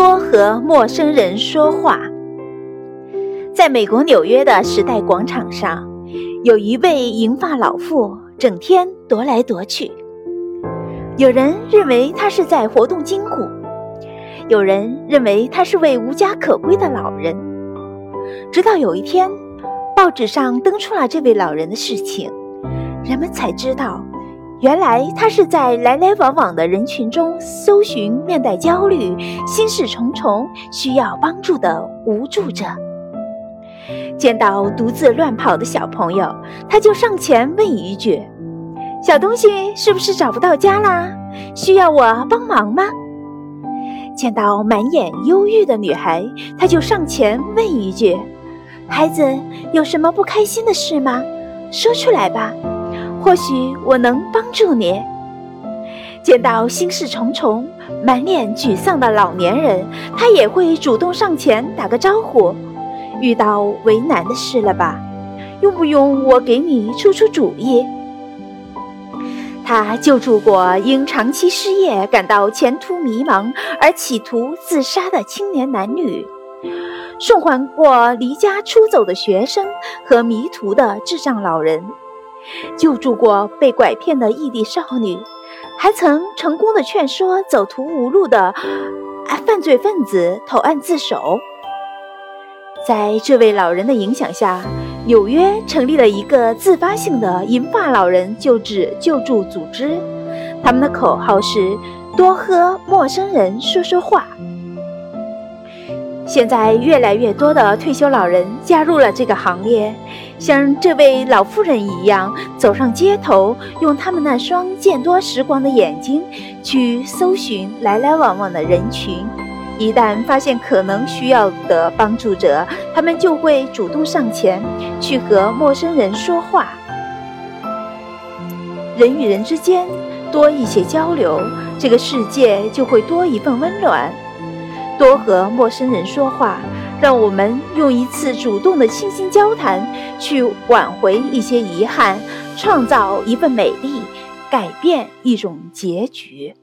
多和陌生人说话。在美国纽约的时代广场上，有一位银发老妇，整天踱来踱去。有人认为她是在活动筋骨，有人认为她是位无家可归的老人。直到有一天，报纸上登出了这位老人的事情，人们才知道。原来他是在来来往往的人群中搜寻面带焦虑、心事重重、需要帮助的无助者。见到独自乱跑的小朋友，他就上前问一句：“小东西是不是找不到家啦？需要我帮忙吗？”见到满眼忧郁的女孩，他就上前问一句：“孩子，有什么不开心的事吗？说出来吧。”或许我能帮助你。见到心事重重、满脸沮丧的老年人，他也会主动上前打个招呼。遇到为难的事了吧？用不用我给你出出主意？他救助过因长期失业感到前途迷茫而企图自杀的青年男女，送还过离家出走的学生和迷途的智障老人。救助过被拐骗的异地少女，还曾成功的劝说走投无路的犯罪分子投案自首。在这位老人的影响下，纽约成立了一个自发性的银发老人救治救助组织，他们的口号是“多和陌生人说说话”。现在越来越多的退休老人加入了这个行列，像这位老妇人一样走上街头，用他们那双见多识广的眼睛去搜寻来来往往的人群。一旦发现可能需要的帮助者，他们就会主动上前去和陌生人说话。人与人之间多一些交流，这个世界就会多一份温暖。多和陌生人说话，让我们用一次主动的倾心交谈，去挽回一些遗憾，创造一份美丽，改变一种结局。